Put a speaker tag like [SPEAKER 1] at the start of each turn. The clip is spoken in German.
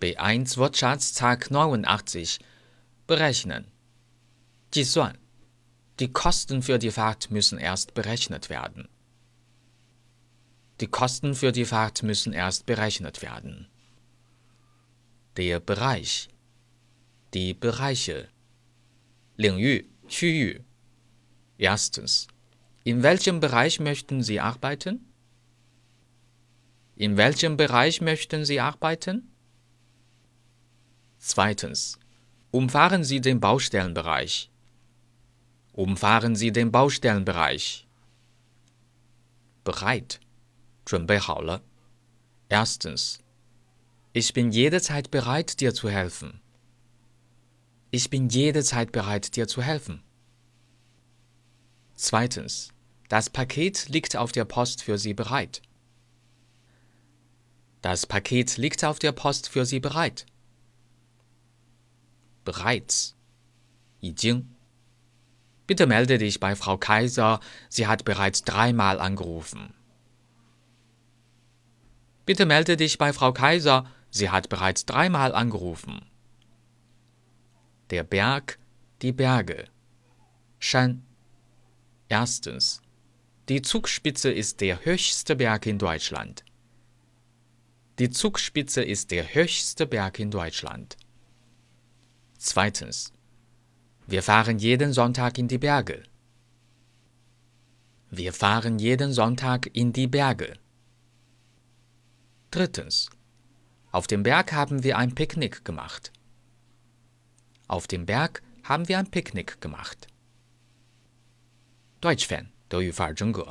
[SPEAKER 1] B1 Wortschatztag 89 berechnen. 计算 Die Kosten für die Fahrt müssen erst berechnet werden. Die Kosten für die Fahrt müssen erst berechnet werden. Der Bereich Die Bereiche 领域区域 Erstens In welchem Bereich möchten Sie arbeiten? In welchem Bereich möchten Sie arbeiten? Zweitens. Umfahren Sie den Baustellenbereich. Umfahren Sie den Baustellenbereich. Bereit. 准备好了. Erstens. Ich bin jederzeit bereit, dir zu helfen. Ich bin jederzeit bereit, dir zu helfen. Zweitens. Das Paket liegt auf der Post für Sie bereit. Das Paket liegt auf der Post für Sie bereit. Bereits. 已经. Bitte melde dich bei Frau Kaiser. Sie hat bereits dreimal angerufen. Bitte melde dich bei Frau Kaiser. Sie hat bereits dreimal angerufen. Der Berg, die Berge. Shan. Erstens. Die Zugspitze ist der höchste Berg in Deutschland. Die Zugspitze ist der höchste Berg in Deutschland. Zweitens. Wir fahren jeden Sonntag in die Berge. Wir fahren jeden Sonntag in die Berge. Drittens. Auf dem Berg haben wir ein Picknick gemacht. Auf dem Berg haben wir ein Picknick gemacht. Deutsch Fan 德语范儿真格。